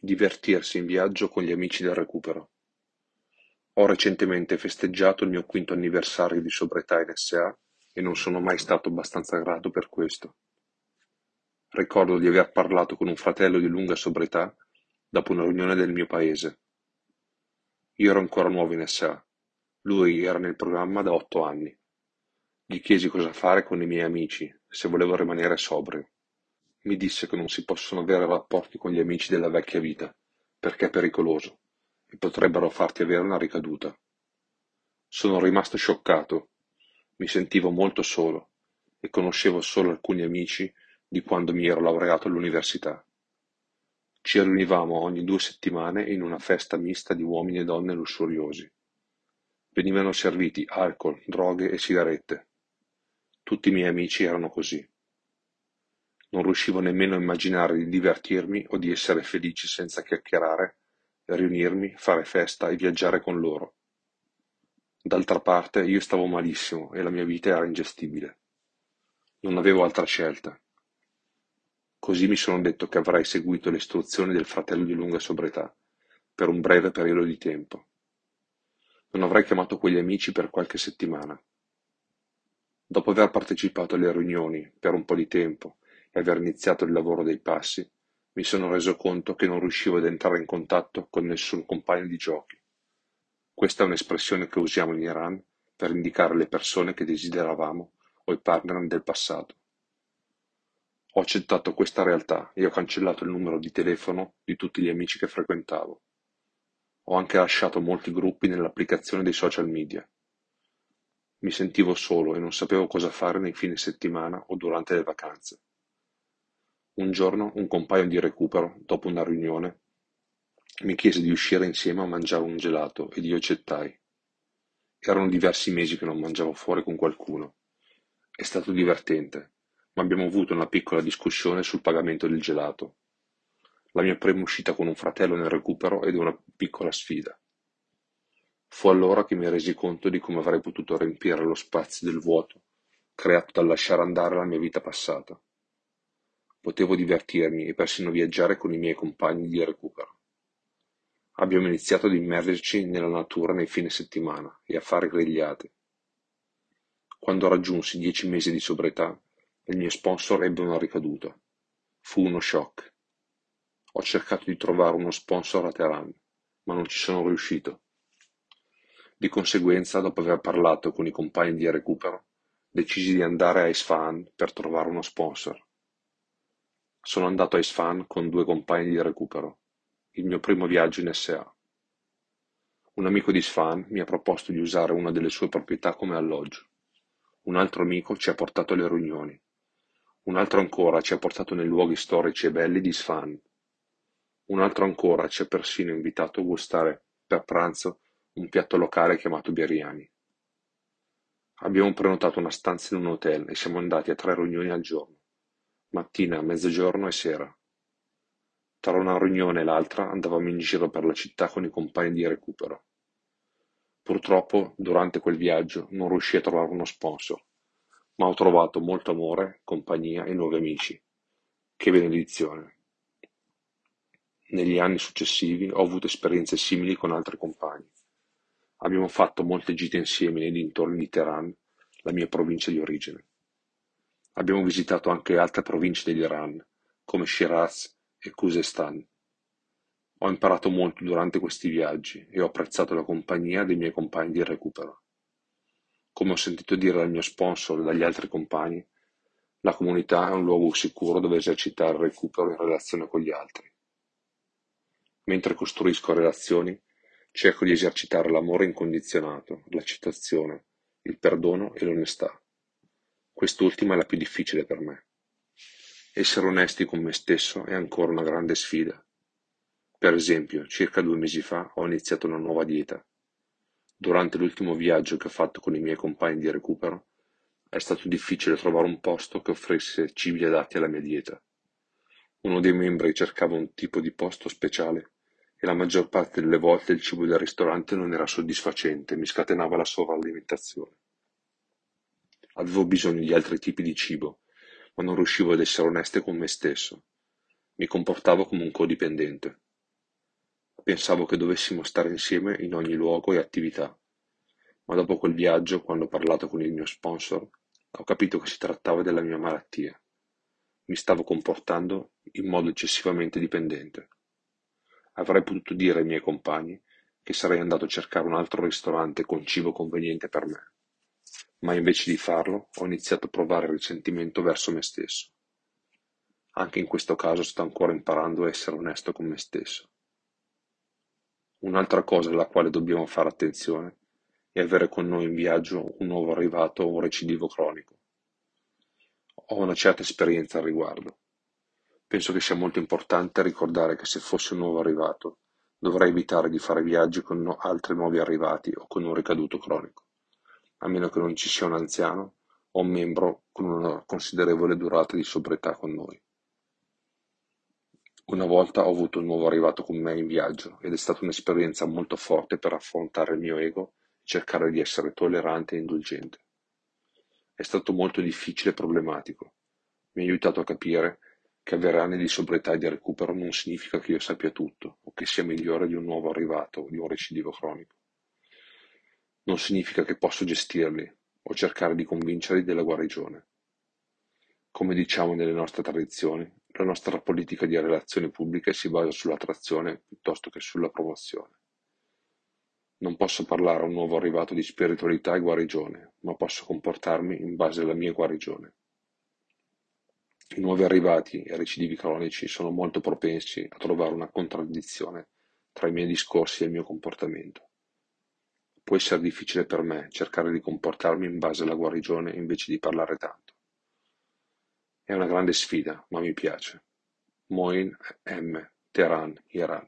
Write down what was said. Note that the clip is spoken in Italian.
Divertirsi in viaggio con gli amici del recupero. Ho recentemente festeggiato il mio quinto anniversario di sobrietà in SA e non sono mai stato abbastanza grato per questo. Ricordo di aver parlato con un fratello di lunga sobrietà dopo una riunione del mio paese. Io ero ancora nuovo in SA, lui era nel programma da otto anni. Gli chiesi cosa fare con i miei amici, se volevo rimanere sobrio. Mi disse che non si possono avere rapporti con gli amici della vecchia vita, perché è pericoloso, e potrebbero farti avere una ricaduta. Sono rimasto scioccato. Mi sentivo molto solo, e conoscevo solo alcuni amici di quando mi ero laureato all'università. Ci riunivamo ogni due settimane in una festa mista di uomini e donne lussuriosi. Venivano serviti alcol, droghe e sigarette. Tutti i miei amici erano così. Non riuscivo nemmeno a immaginare di divertirmi o di essere felice senza chiacchierare, riunirmi, fare festa e viaggiare con loro. D'altra parte io stavo malissimo e la mia vita era ingestibile. Non avevo altra scelta. Così mi sono detto che avrei seguito le istruzioni del fratello di lunga sobrietà, per un breve periodo di tempo. Non avrei chiamato quegli amici per qualche settimana. Dopo aver partecipato alle riunioni per un po' di tempo aver iniziato il lavoro dei passi, mi sono reso conto che non riuscivo ad entrare in contatto con nessun compagno di giochi. Questa è un'espressione che usiamo in Iran per indicare le persone che desideravamo o i partner del passato. Ho accettato questa realtà e ho cancellato il numero di telefono di tutti gli amici che frequentavo. Ho anche lasciato molti gruppi nell'applicazione dei social media. Mi sentivo solo e non sapevo cosa fare nei fine settimana o durante le vacanze. Un giorno un compagno di recupero, dopo una riunione, mi chiese di uscire insieme a mangiare un gelato ed io accettai. Erano diversi mesi che non mangiavo fuori con qualcuno. È stato divertente, ma abbiamo avuto una piccola discussione sul pagamento del gelato. La mia prima uscita con un fratello nel recupero ed una piccola sfida. Fu allora che mi resi conto di come avrei potuto riempire lo spazio del vuoto creato dal lasciare andare la mia vita passata. Potevo divertirmi e persino viaggiare con i miei compagni di recupero. Abbiamo iniziato ad immergerci nella natura nei fine settimana e a fare grigliate. Quando raggiunsi dieci mesi di sobrietà, il mio sponsor ebbe una ricaduta. Fu uno shock. Ho cercato di trovare uno sponsor a Teheran, ma non ci sono riuscito. Di conseguenza, dopo aver parlato con i compagni di recupero, decisi di andare a Isfahan per trovare uno sponsor. Sono andato a Isfahan con due compagni di recupero, il mio primo viaggio in SA. Un amico di Isfahan mi ha proposto di usare una delle sue proprietà come alloggio. Un altro amico ci ha portato alle riunioni. Un altro ancora ci ha portato nei luoghi storici e belli di Isfahan. Un altro ancora ci ha persino invitato a gustare per pranzo un piatto locale chiamato biryani. Abbiamo prenotato una stanza in un hotel e siamo andati a tre riunioni al giorno, mattina, mezzogiorno e sera. Tra una riunione e l'altra andavamo in giro per la città con i compagni di recupero. Purtroppo, durante quel viaggio, non riuscii a trovare uno sponsor, ma ho trovato molto amore, compagnia e nuovi amici. Che benedizione! Negli anni successivi ho avuto esperienze simili con altri compagni. Abbiamo fatto molte gite insieme nei dintorni di Teheran, la mia provincia di origine. Abbiamo visitato anche altre province dell'Iran, come Shiraz e Khuzestan. Ho imparato molto durante questi viaggi e ho apprezzato la compagnia dei miei compagni di recupero. Come ho sentito dire dal mio sponsor e dagli altri compagni, la comunità è un luogo sicuro dove esercitare il recupero in relazione con gli altri. Mentre costruisco relazioni, Cerco di esercitare l'amore incondizionato, l'accettazione, il perdono e l'onestà. Quest'ultima è la più difficile per me. Essere onesti con me stesso è ancora una grande sfida. Per esempio, circa due mesi fa ho iniziato una nuova dieta. Durante l'ultimo viaggio che ho fatto con i miei compagni di recupero, è stato difficile trovare un posto che offrisse cibi adatti alla mia dieta. Uno dei membri cercava un tipo di posto speciale e la maggior parte delle volte il cibo del ristorante non era soddisfacente mi scatenava la sovralimentazione. Avevo bisogno di altri tipi di cibo, ma non riuscivo ad essere onesto con me stesso. Mi comportavo come un codipendente. pensavo che dovessimo stare insieme in ogni luogo e attività, ma dopo quel viaggio, quando ho parlato con il mio sponsor, ho capito che si trattava della mia malattia. Mi stavo comportando in modo eccessivamente dipendente. Avrei potuto dire ai miei compagni che sarei andato a cercare un altro ristorante con cibo conveniente per me, ma invece di farlo ho iniziato a provare risentimento verso me stesso. Anche in questo caso sto ancora imparando a essere onesto con me stesso. Un'altra cosa alla quale dobbiamo fare attenzione è avere con noi in viaggio un nuovo arrivato o un recidivo cronico. Ho una certa esperienza al riguardo. Penso che sia molto importante ricordare che se fossi un nuovo arrivato, dovrei evitare di fare viaggi con altri nuovi arrivati o con un ricaduto cronico, a meno che non ci sia un anziano o un membro con una considerevole durata di sobrietà con noi. Una volta ho avuto un nuovo arrivato con me in viaggio ed è stata un'esperienza molto forte per affrontare il mio ego e cercare di essere tollerante e indulgente. È stato molto difficile e problematico. Mi ha aiutato a capire che avere anni di sobrietà e di recupero non significa che io sappia tutto o che sia migliore di un nuovo arrivato o di un recidivo cronico. Non significa che posso gestirli o cercare di convincerli della guarigione. Come diciamo nelle nostre tradizioni, la nostra politica di relazioni pubbliche si basa sull'attrazione piuttosto che sulla promozione. Non posso parlare a un nuovo arrivato di spiritualità e guarigione, ma posso comportarmi in base alla mia guarigione. I nuovi arrivati e recidivi cronici sono molto propensi a trovare una contraddizione tra i miei discorsi e il mio comportamento. Può essere difficile per me cercare di comportarmi in base alla guarigione invece di parlare tanto. È una grande sfida, ma mi piace. Moin M. Teheran, Iran.